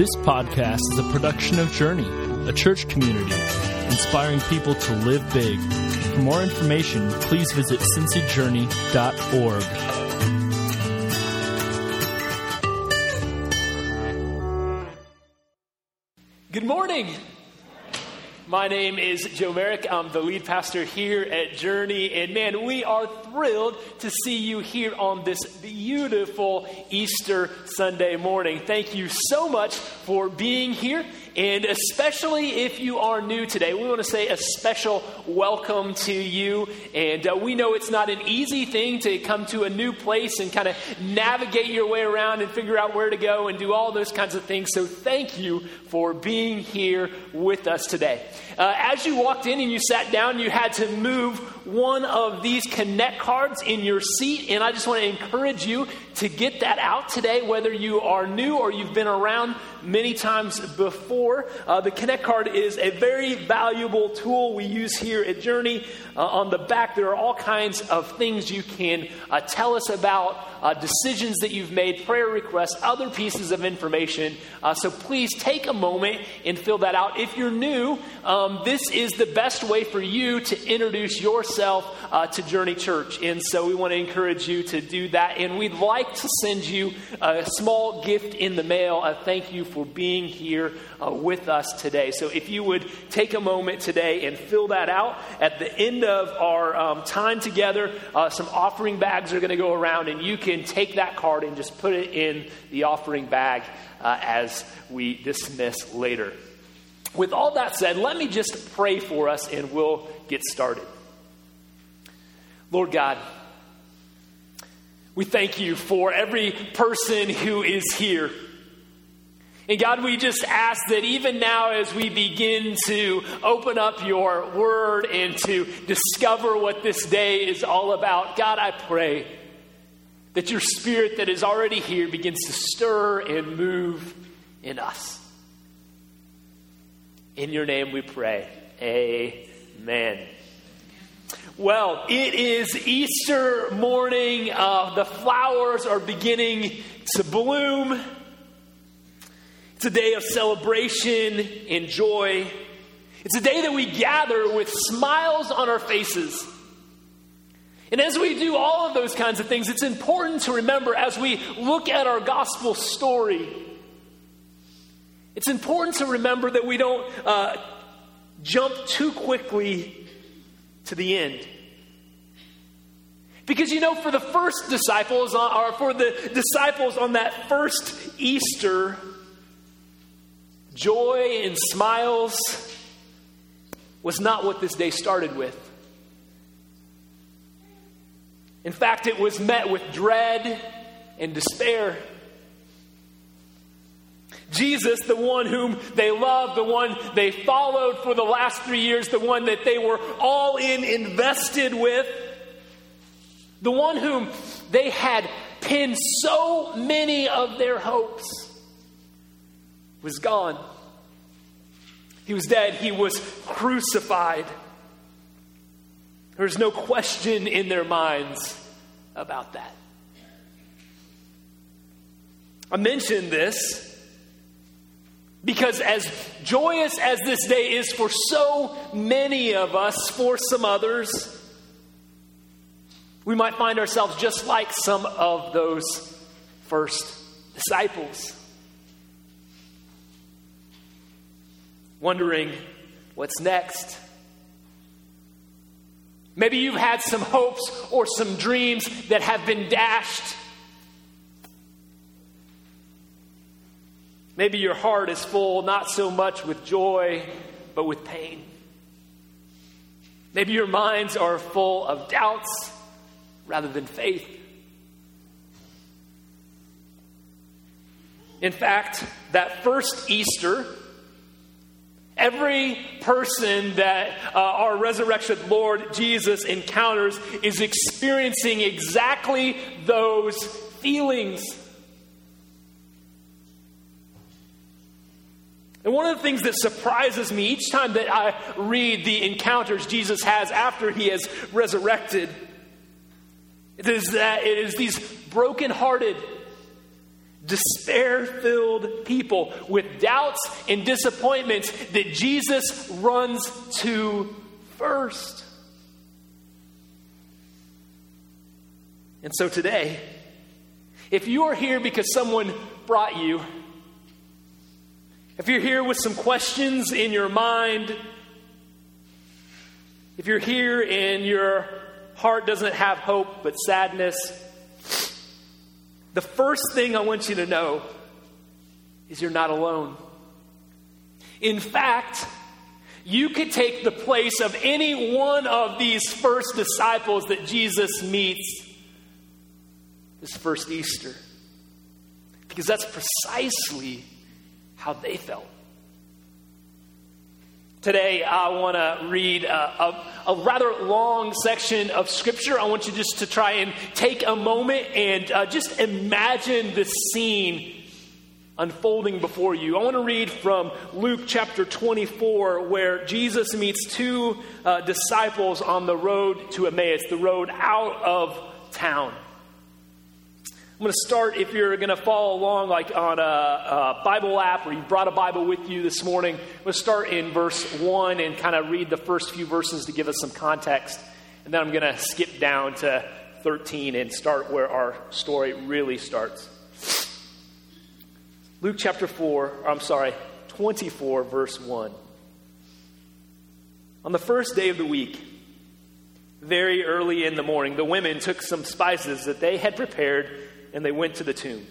This podcast is a production of Journey, a church community inspiring people to live big. For more information, please visit cincyjourney.org. Good morning. My name is Joe Merrick. I'm the lead pastor here at Journey. And man, we are thrilled to see you here on this beautiful Easter Sunday morning. Thank you so much for being here. And especially if you are new today, we want to say a special welcome to you. And uh, we know it's not an easy thing to come to a new place and kind of navigate your way around and figure out where to go and do all those kinds of things. So thank you for being here with us today. Uh, as you walked in and you sat down, you had to move one of these connect cards in your seat. And I just want to encourage you to get that out today, whether you are new or you've been around many times before. Uh, the Connect card is a very valuable tool we use here at Journey. Uh, on the back, there are all kinds of things you can uh, tell us about, uh, decisions that you've made, prayer requests, other pieces of information. Uh, so please take a moment and fill that out. If you're new, um, this is the best way for you to introduce yourself uh, to Journey Church. And so we want to encourage you to do that. And we'd like to send you a small gift in the mail, a thank you for being here uh, with us today. So if you would take a moment today and fill that out at the end of our um, time together, uh, some offering bags are going to go around, and you can take that card and just put it in the offering bag uh, as we dismiss later. With all that said, let me just pray for us and we'll get started. Lord God, we thank you for every person who is here. And God, we just ask that even now, as we begin to open up your word and to discover what this day is all about, God, I pray that your spirit that is already here begins to stir and move in us. In your name we pray. Amen. Well, it is Easter morning. Uh, the flowers are beginning to bloom. It's a day of celebration and joy. It's a day that we gather with smiles on our faces. And as we do all of those kinds of things, it's important to remember as we look at our gospel story, it's important to remember that we don't uh, jump too quickly to the end. Because you know, for the first disciples, uh, or for the disciples on that first Easter, Joy and smiles was not what this day started with. In fact, it was met with dread and despair. Jesus, the one whom they loved, the one they followed for the last three years, the one that they were all in invested with, the one whom they had pinned so many of their hopes was gone. He was dead. He was crucified. There's no question in their minds about that. I mention this because, as joyous as this day is for so many of us, for some others, we might find ourselves just like some of those first disciples. wondering what's next. Maybe you've had some hopes or some dreams that have been dashed. Maybe your heart is full not so much with joy, but with pain. Maybe your minds are full of doubts rather than faith. In fact, that first Easter, Every person that uh, our resurrection Lord Jesus encounters is experiencing exactly those feelings. And one of the things that surprises me each time that I read the encounters Jesus has after he has resurrected is that it is these brokenhearted, despair filled people with doubts and disappointments that Jesus runs to first. And so today, if you are here because someone brought you, if you're here with some questions in your mind, if you're here and your heart doesn't have hope but sadness, the first thing I want you to know is you're not alone. In fact, you could take the place of any one of these first disciples that Jesus meets this first Easter. Because that's precisely how they felt. Today, I want to read a, a, a, rather long section of Scripture. I want you just to try and take a moment and uh, just imagine the scene unfolding before you. I want to read from Luke chapter 24, where Jesus meets two uh, disciples on the road to Emmaus, the road out of town. I'm going to start, if you're going to follow along, like on a, a, Bible app or you brought a Bible with you this morning, I'm going to start in verse 1 and kind of read the first few verses to give us some context. And then I'm going to skip down to 13 and start where our story really starts. Luke chapter 4, I'm sorry, 24, verse 1. On the first day of the week, very early in the morning, the women took some spices that they had prepared and they went to the tomb.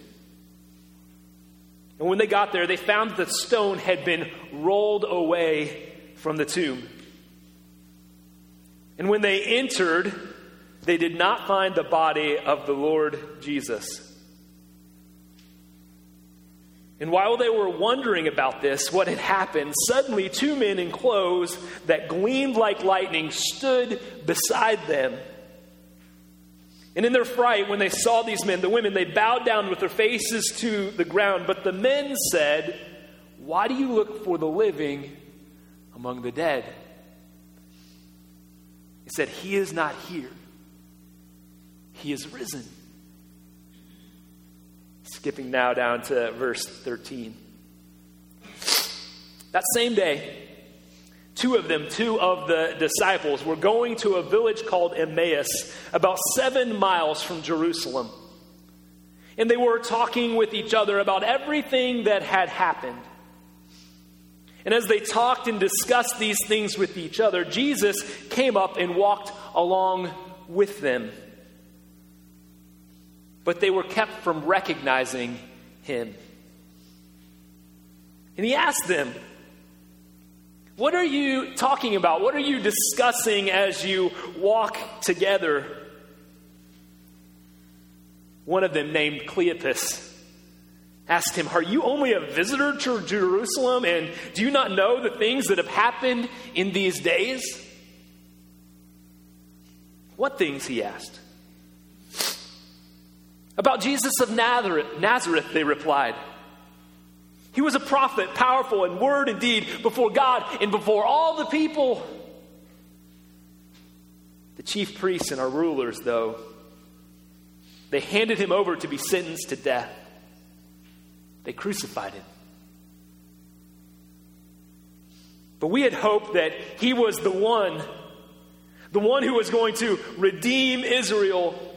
And when they got there, they found that the stone had been rolled away from the tomb. And when they entered, they did not find the body of the Lord Jesus. And while they were wondering about this, what had happened, suddenly two men in clothes that gleamed like lightning stood beside them. And in their fright, when they saw these men, the women, they bowed down with their faces to the ground. But the men said, Why do you look for the living among the dead? He said, He is not here, He is risen. Skipping now down to verse 13. That same day, Two of them, two of the disciples, were going to a village called Emmaus, about seven miles from Jerusalem. And they were talking with each other about everything that had happened. And as they talked and discussed these things with each other, Jesus came up and walked along with them. But they were kept from recognizing him. And he asked them, what are you talking about? What are you discussing as you walk together? One of them, named Cleopas, asked him, Are you only a visitor to Jerusalem and do you not know the things that have happened in these days? What things? He asked. About Jesus of Nazareth, Nazareth they replied. He was a prophet, powerful in word and deed before God and before all the people. The chief priests and our rulers, though, they handed him over to be sentenced to death. They crucified him. But we had hoped that he was the one, the one who was going to redeem Israel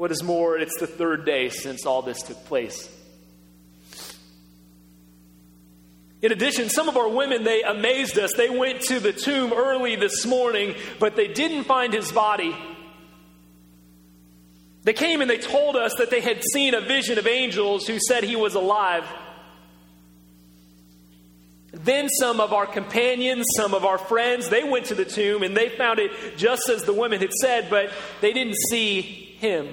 What is more, it's the third day since all this took place. In addition, some of our women, they amazed us. They went to the tomb early this morning, but they didn't find his body. They came and they told us that they had seen a vision of angels who said he was alive. Then some of our companions, some of our friends, they went to the tomb and they found it just as the women had said, but they didn't see him.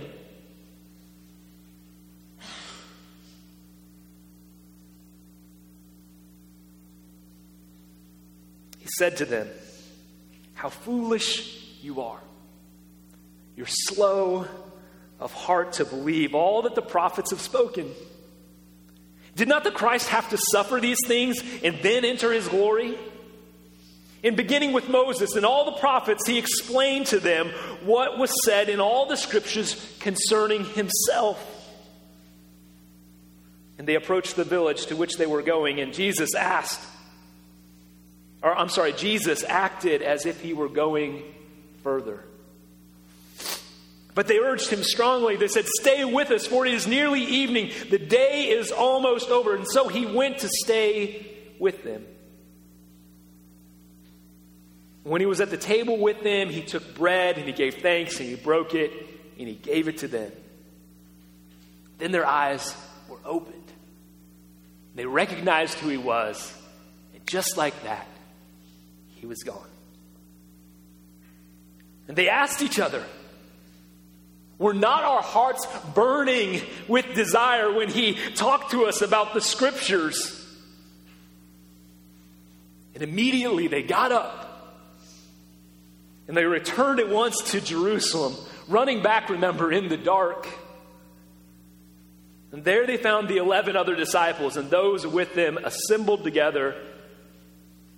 Said to them, How foolish you are. You're slow of heart to believe all that the prophets have spoken. Did not the Christ have to suffer these things and then enter his glory? In beginning with Moses and all the prophets, he explained to them what was said in all the scriptures concerning himself. And they approached the village to which they were going, and Jesus asked, or I'm sorry, Jesus acted as if he were going further. But they urged him strongly. They said, Stay with us, for it is nearly evening. The day is almost over. And so he went to stay with them. When he was at the table with them, he took bread and he gave thanks and he broke it and he gave it to them. Then their eyes were opened. They recognized who he was. And just like that, he was gone. And they asked each other, were not our hearts burning with desire when he talked to us about the scriptures? And immediately they got up and they returned at once to Jerusalem, running back, remember, in the dark. And there they found the 11 other disciples and those with them assembled together.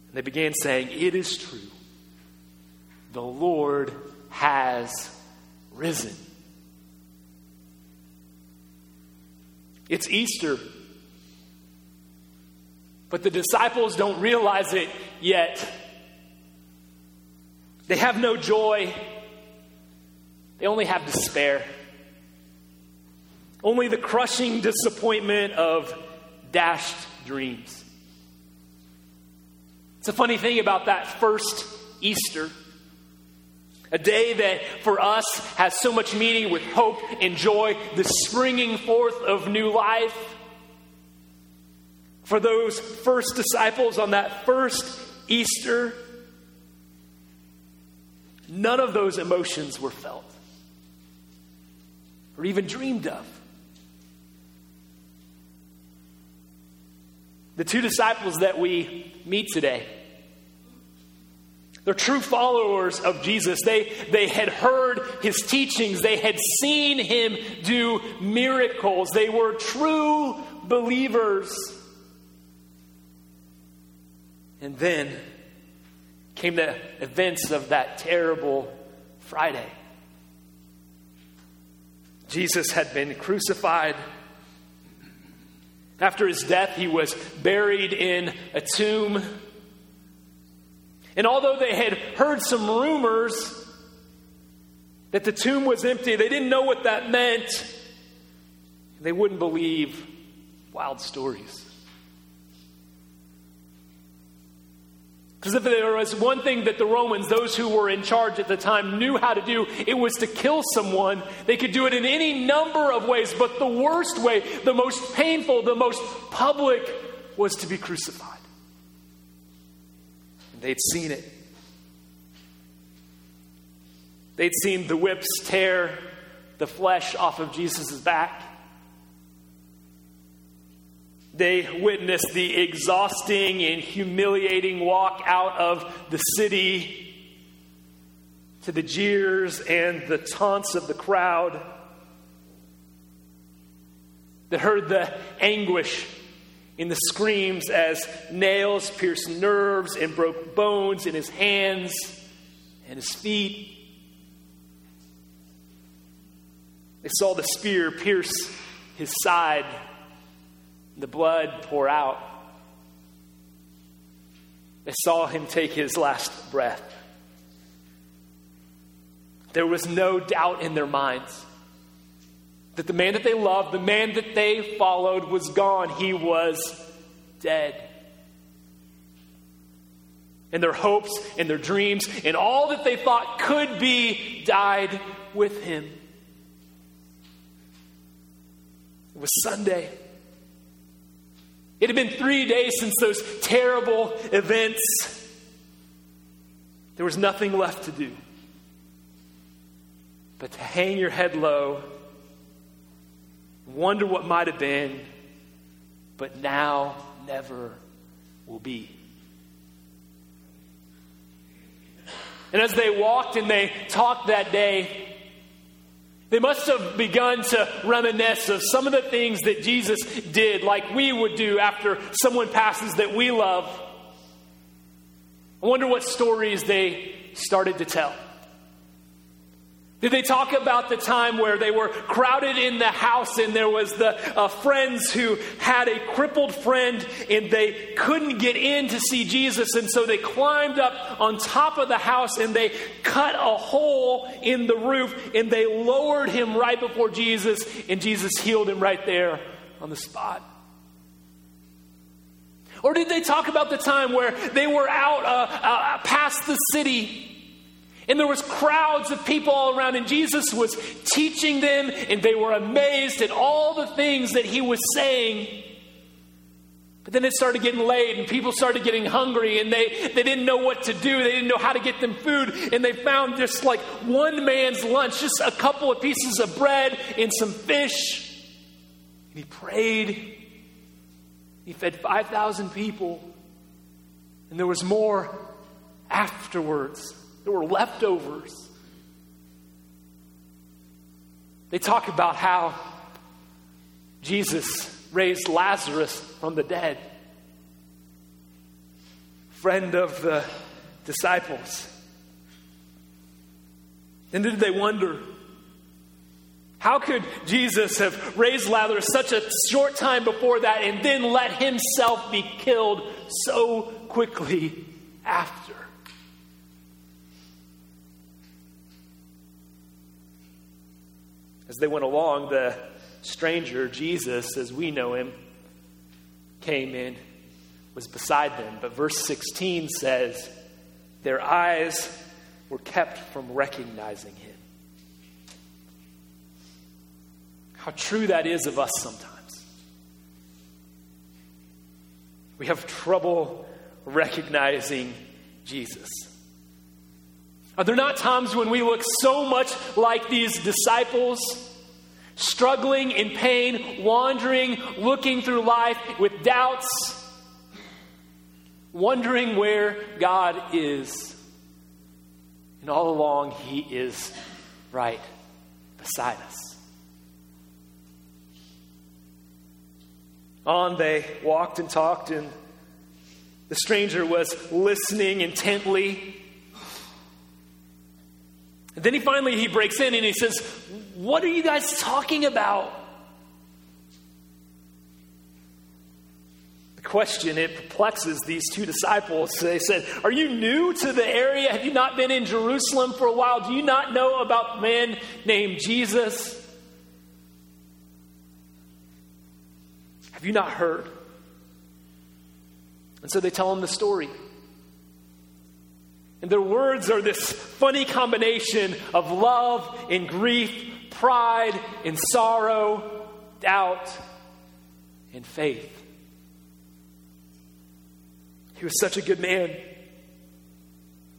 And they began saying, It is true. The Lord has risen. It's Easter. But the disciples don't realize it yet. They have no joy, they only have despair. Only the crushing disappointment of dashed dreams. It's a funny thing about that first Easter. A day that for us has so much meaning with hope and joy, the springing forth of new life. For those first disciples on that first Easter, none of those emotions were felt or even dreamed of. The two disciples that we meet today, they're true followers of Jesus. They, they had heard his teachings, they had seen him do miracles. They were true believers. And then came the events of that terrible Friday. Jesus had been crucified. After his death, he was buried in a tomb. And although they had heard some rumors that the tomb was empty, they didn't know what that meant. They wouldn't believe wild stories. Because if there was one thing that the Romans, those who were in charge at the time, knew how to do, it was to kill someone. They could do it in any number of ways, but the worst way, the most painful, the most public, was to be crucified. They'd seen it. They'd seen the whips tear the flesh off of Jesus' back. They witnessed the exhausting and humiliating walk out of the city to the jeers and the taunts of the crowd. That heard the anguish in the screams as nails pierced nerves and broke bones in his hands and his feet. They saw the spear pierce his side, the blood pour out. They saw him take his last breath. There was no doubt in their minds that the man that they loved, the man that they followed, was gone. He was dead. And their hopes and their dreams and all that they thought could be died with him. It was Sunday. It had been three days since those terrible events. There was nothing left to do but to hang your head low wonder what might have been, but now never will be. And as they walked and they talked that day, they must have begun to reminisce of some of the things that Jesus did, like we would do after someone passes that we love. I wonder what stories they started to tell. Did they talk about the time where they were crowded in the house and there was the uh, friends who had a crippled friend and they couldn't get in to see Jesus and so they climbed up on top of the house and they cut a hole in the roof and they lowered him right before Jesus and Jesus healed him right there on the spot? Or did they talk about the time where they were out uh, uh, past the city and there was crowds of people all around, and Jesus was teaching them, and they were amazed at all the things that he was saying. But then it started getting late, and people started getting hungry, and they, they didn't know what to do. They didn't know how to get them food, and they found just like one man's lunch, just a couple of pieces of bread and some fish. And he prayed. He fed 5,000 people, and there was more afterwards. There were leftovers. They talk about how Jesus raised Lazarus from the dead, friend of the disciples. And did they wonder, how could Jesus have raised Lazarus such a short time before that and then let himself be killed so quickly after? As they went along, the stranger, Jesus, as we know him, came in, was beside them. But verse 16 says, Their eyes were kept from recognizing him. How true that is of us sometimes. We have trouble recognizing Jesus. Are there not times when we look so much like these disciples, struggling in pain, wandering, looking through life with doubts, wondering where God is? And all along, He is right beside us. On they walked and talked, and the stranger was listening intently and then he finally he breaks in and he says, "What are you guys talking about?" The question it perplexes these two disciples. They said, "Are you new to the area? Have you not been in Jerusalem for a while? Do you not know about a man named Jesus?" Have you not heard? And so they tell him the story. And their words are this funny combination of love and grief, pride and sorrow, doubt and faith. He was such a good man.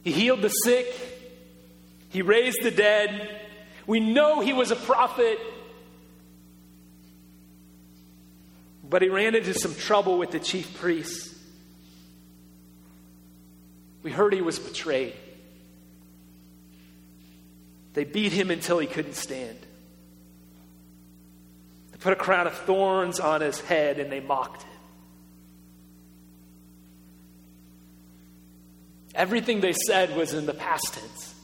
He healed the sick, he raised the dead. We know he was a prophet. But he ran into some trouble with the chief priests. We heard he was betrayed. They beat him until he couldn't stand. They put a crown of thorns on his head and they mocked him. Everything they said was in the past tense.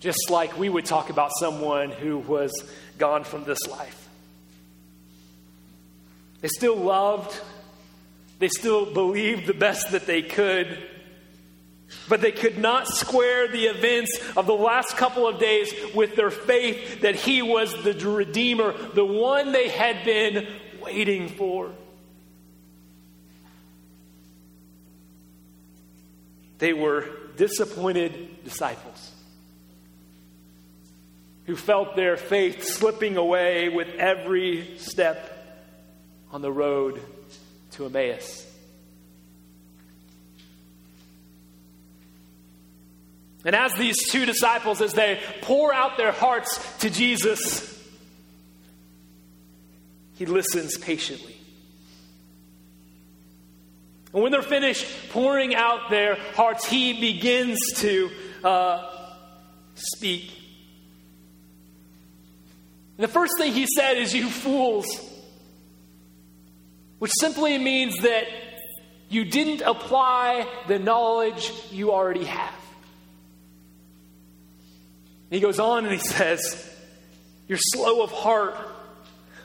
Just like we would talk about someone who was gone from this life. They still loved they still believed the best that they could. But they could not square the events of the last couple of days with their faith that He was the Redeemer, the one they had been waiting for. They were disappointed disciples who felt their faith slipping away with every step on the road to Emmaus. And as these two disciples, as they pour out their hearts to Jesus, he listens patiently. And when they're finished pouring out their hearts, he begins to uh, speak. And the first thing he said is, You fools which simply means that You didn't apply the knowledge you already have. he goes on and he says, You're slow of heart,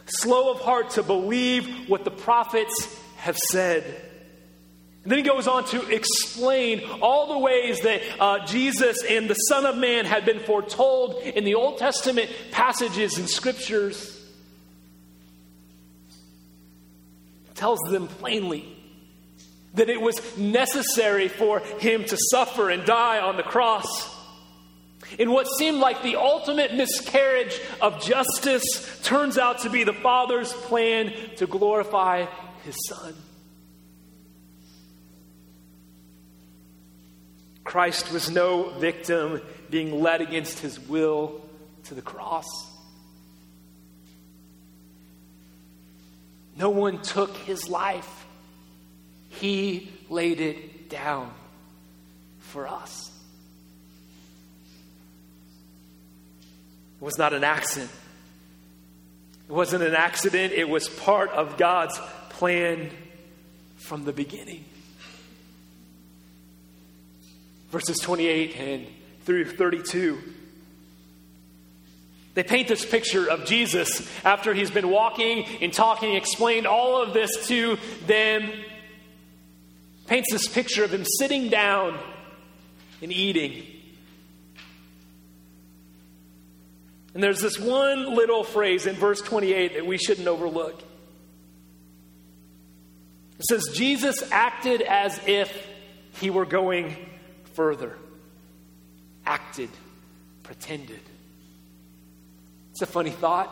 slow of heart to believe what the prophets have said. And then he goes on to explain all the ways that uh, Jesus and the Son of Man had been foretold in the Old Testament passages and scriptures. He tells them plainly that it was necessary for him to suffer and die on the cross. In what seemed like the ultimate miscarriage of justice, turns out to be the Father's plan to glorify his Son. Christ was no victim being led against his will to the cross. No one took his life. He laid it down for us. It was not an accident. It wasn't an accident, it was part of God's plan from the beginning. Verses 28 and through 32. They paint this picture of Jesus after he's been walking and talking, explained all of this to them. Paints this picture of him sitting down and eating. And there's this one little phrase in verse 28 that we shouldn't overlook. It says, Jesus acted as if he were going further. Acted, pretended. It's a funny thought.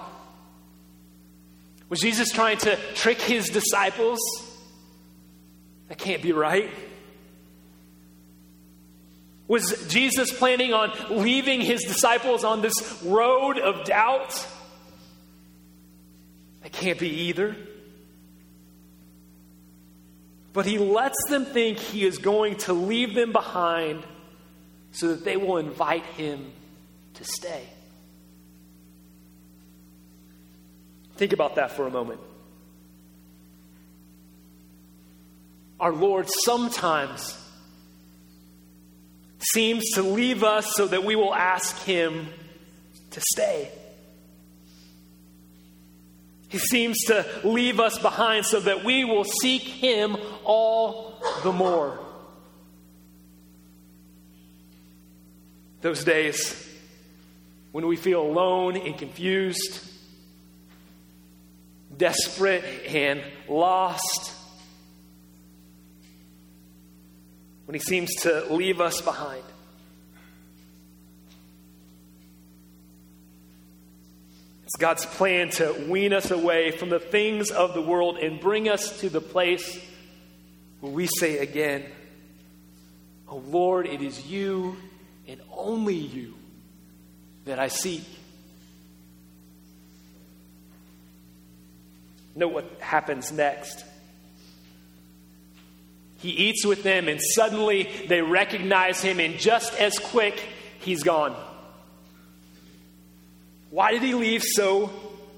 Was Jesus trying to trick his disciples? That can't be right. Was Jesus planning on leaving his disciples on this road of doubt? That can't be either. But he lets them think he is going to leave them behind so that they will invite him to stay. Think about that for a moment. Our Lord sometimes seems to leave us so that we will ask Him to stay. He seems to leave us behind so that we will seek Him all the more. Those days when we feel alone and confused, desperate and lost, when he seems to leave us behind. It's God's plan to wean us away from the things of the world and bring us to the place where we say again, Oh Lord, it is you and only you that I seek. Note what happens next. He eats with them, and suddenly they recognize him, and just as quick, he's gone. Why did he leave so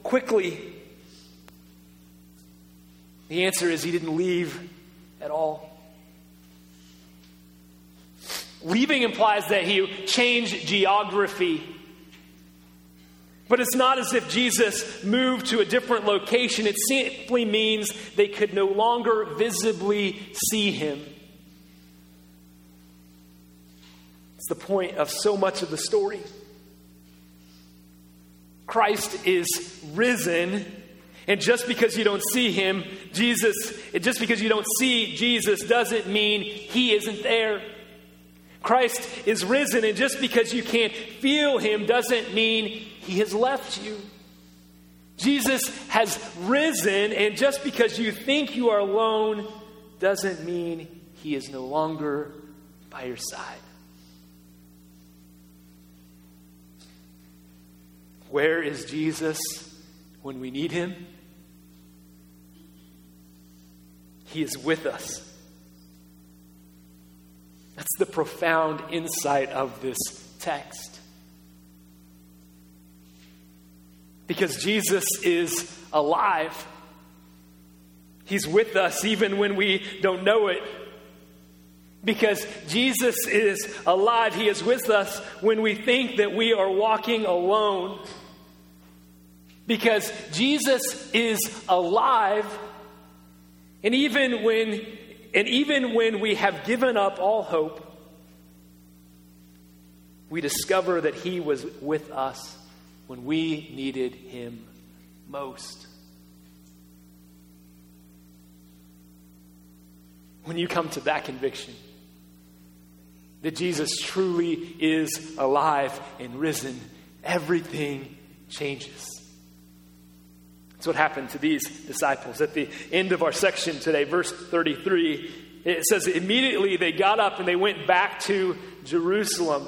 quickly? The answer is he didn't leave at all. Leaving implies that he changed geography. But it's not as if Jesus moved to a different location. It simply means they could no longer visibly see him. It's the point of so much of the story. Christ is risen, and just because you don't see him, Jesus, just because you don't see Jesus doesn't mean he isn't there. Christ is risen, and just because you can't feel him doesn't mean he has left you. Jesus has risen, and just because you think you are alone doesn't mean he is no longer by your side. Where is Jesus when we need him? He is with us. That's the profound insight of this text. Because Jesus is alive. He's with us even when we don't know it. Because Jesus is alive. He is with us when we think that we are walking alone. Because Jesus is alive. And even when and even when we have given up all hope, we discover that he was with us when we needed him most. When you come to that conviction, that Jesus truly is alive and risen, everything changes. That's what happened to these disciples. At the end of our section today, verse 33, it says, Immediately they got up and they went back to Jerusalem.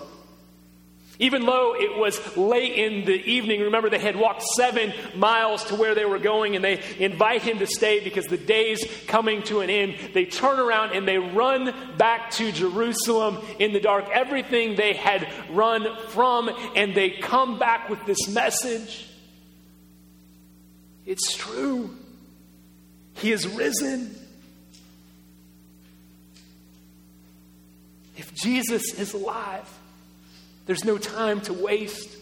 Even though it was late in the evening, remember they had walked seven miles to where they were going, and they invite him to stay because the day's coming to an end. They turn around and they run back to Jerusalem in the dark, everything they had run from, and they come back with this message. It's true. He is risen. If Jesus is alive, there's no time to waste.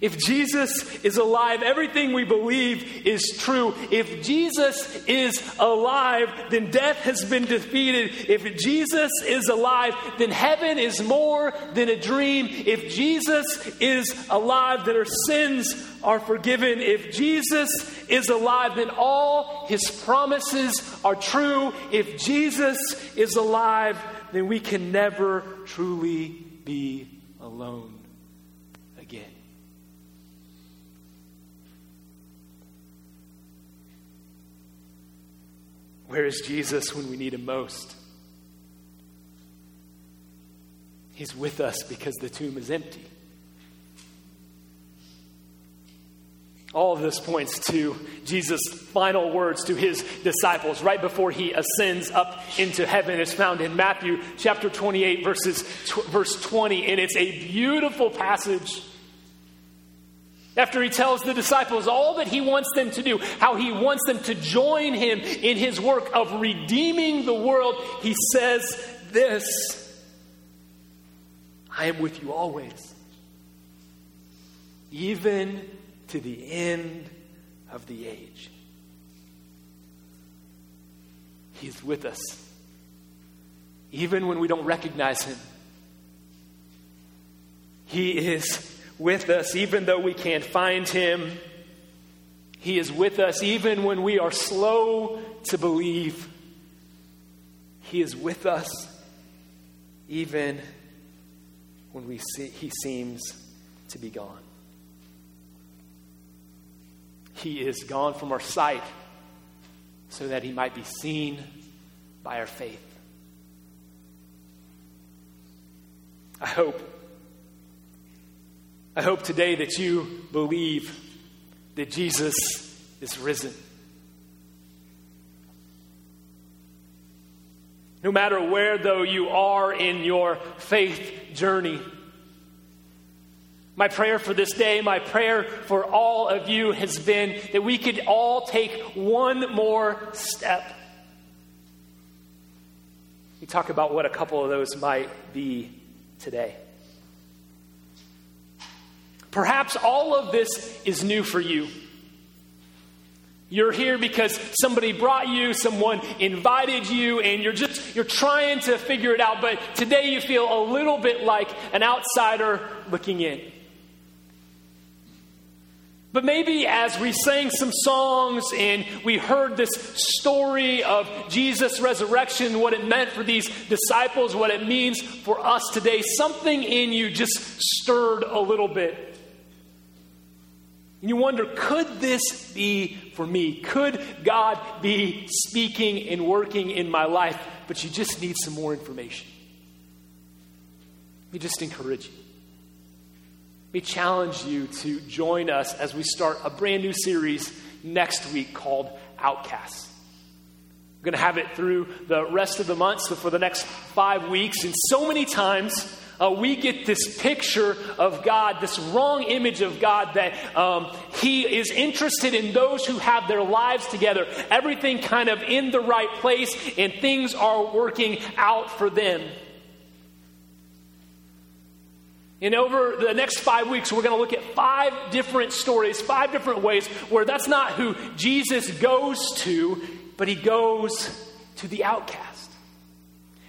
If Jesus is alive, everything we believe is true. If Jesus is alive, then death has been defeated. If Jesus is alive, then heaven is more than a dream. If Jesus is alive, then our sins are forgiven. If Jesus is alive, then all his promises are true. If Jesus is alive, then we can never truly be alone again. Where is Jesus when we need him most? He's with us because the tomb is empty. All of this points to Jesus' final words to his disciples right before he ascends up into heaven. It's found in Matthew chapter 28, verses, verse 20, and it's a beautiful passage. After he tells the disciples all that he wants them to do, how he wants them to join him in his work of redeeming the world, he says this I am with you always, even to the end of the age. He's with us, even when we don't recognize Him. He is with us, even though we can't find Him. He is with us, even when we are slow to believe. He is with us, even when we see, He seems to be gone. He is gone from our sight so that he might be seen by our faith. I hope, I hope today that you believe that Jesus is risen. No matter where, though, you are in your faith journey, my prayer for this day, my prayer for all of you has been that we could all take one more step. We talk about what a couple of those might be today. Perhaps all of this is new for you. You're here because somebody brought you, someone invited you, and you're just you're trying to figure it out, but today you feel a little bit like an outsider looking in. But maybe as we sang some songs and we heard this story of Jesus' resurrection, what it meant for these disciples, what it means for us today, something in you just stirred a little bit. And you wonder, could this be for me? Could God be speaking and working in my life? But you just need some more information. Let me just encourage you. We challenge you to join us as we start a brand new series next week called Outcasts. We're going to have it through the rest of the month, so for the next five weeks. And so many times, uh, we get this picture of God, this wrong image of God that um, He is interested in those who have their lives together, everything kind of in the right place, and things are working out for them. And over the next five weeks, we're going to look at five different stories, five different ways where that's not who Jesus goes to, but he goes to the outcast,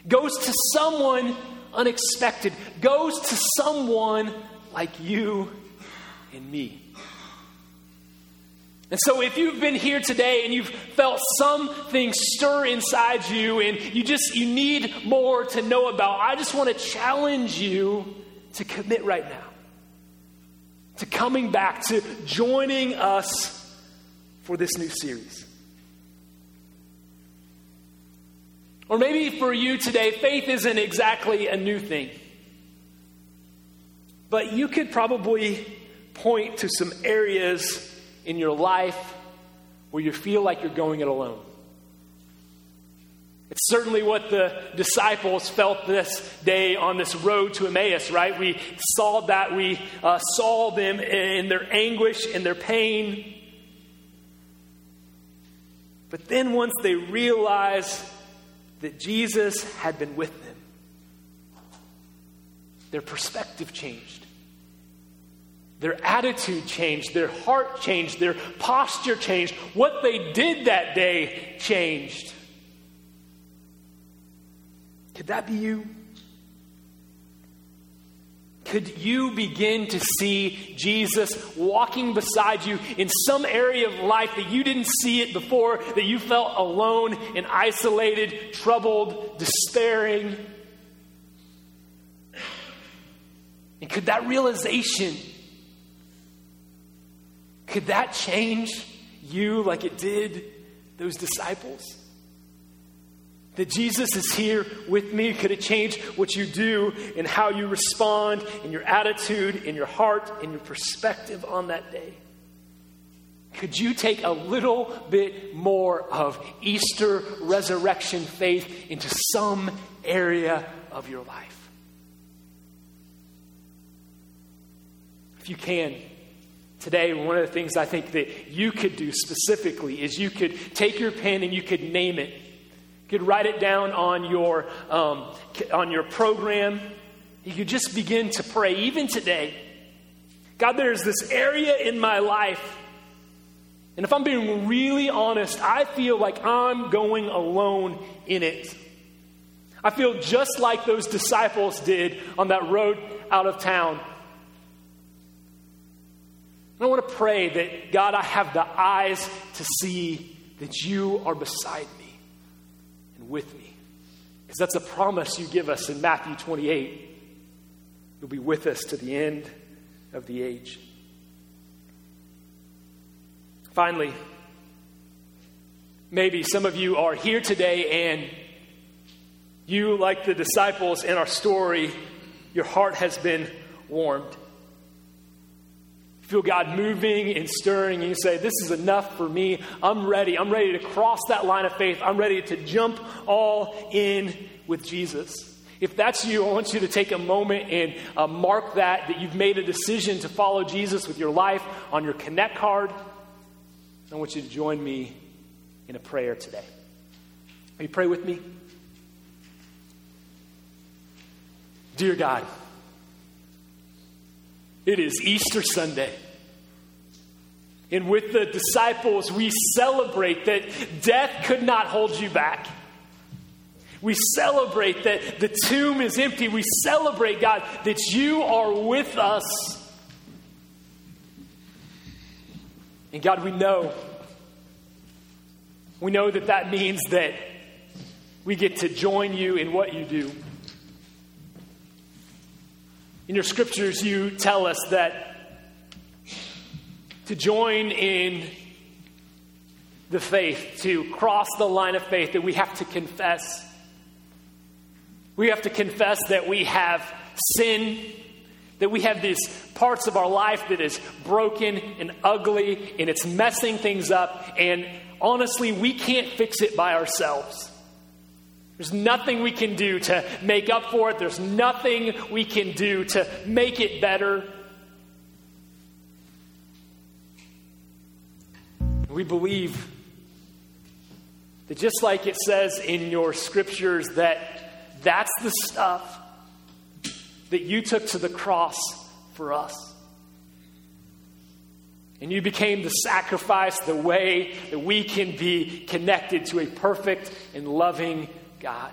goes to someone unexpected, goes to someone like you and me. And so, if you've been here today and you've felt something stir inside you and you just you need more to know about, I just want to challenge you to commit right now to coming back, to joining us for this new series. Or maybe for you today, faith isn't exactly a new thing. But you could probably point to some areas in your life where you feel like you're going it alone. It's certainly what the disciples felt this day on this road to Emmaus, right? We saw that. We uh, saw them in their anguish and their pain. But then once they realized that Jesus had been with them, their perspective changed. Their attitude changed, their heart changed, their posture changed. What they did that day changed. Could that be you? Could you begin to see Jesus walking beside you in some area of life that you didn't see it before, that you felt alone and isolated, troubled, despairing? And could that realization, could that change you like it did those disciples? That Jesus is here with me. Could it change what you do and how you respond in your attitude, in your heart, in your perspective on that day? Could you take a little bit more of Easter resurrection faith into some area of your life? If you can, today, one of the things I think that you could do specifically is you could take your pen and you could name it you could write it down on your, um, on your program. You could just begin to pray, even today. God, there's this area in my life, and if I'm being really honest, I feel like I'm going alone in it. I feel just like those disciples did on that road out of town. I want to pray that, God, I have the eyes to see that you are beside me with me. Because that's a promise you give us in Matthew 28. You'll be with us to the end of the age. Finally, maybe some of you are here today and you, like the disciples in our story, your heart has been warmed feel God moving and stirring, and you say, This is enough for me. I'm ready. I'm ready to cross that line of faith. I'm ready to jump all in with Jesus. If that's you, I want you to take a moment and uh, mark that, that you've made a decision to follow Jesus with your life on your Connect card. I want you to join me in a prayer today. Will you pray with me? Dear God, it is Easter Sunday. And with the disciples, we celebrate that death could not hold you back. We celebrate that the tomb is empty. We celebrate, God, that you are with us. And God, we know, we know that that means that we get to join you in what you do. In your scriptures, you tell us that to join in the faith, to cross the line of faith, that we have to confess. We have to confess that we have sin, that we have these parts of our life that is broken and ugly and it's messing things up. And honestly, we can't fix it by ourselves. There's nothing we can do to make up for it. There's nothing we can do to make it better. We believe that just like it says in your scriptures that that's the stuff that you took to the cross for us. And you became the sacrifice, the way that we can be connected to a perfect and loving God.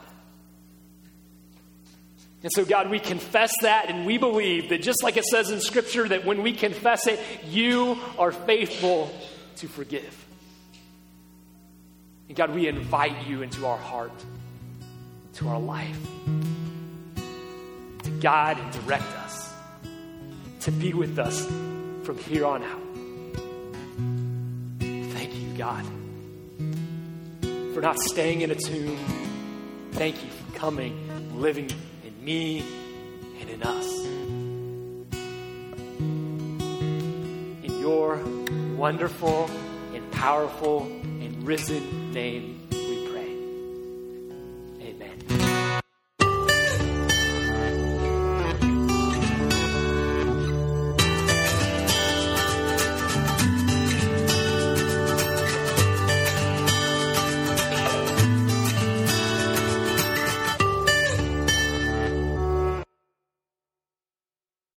And so, God, we confess that and we believe that just like it says in Scripture, that when we confess it, you are faithful to forgive. And God, we invite you into our heart, to our life, to guide and direct us, to be with us from here on out. Thank you, God, for not staying in a tomb. Thank you for coming, living in me and in us. In your wonderful and powerful and risen name.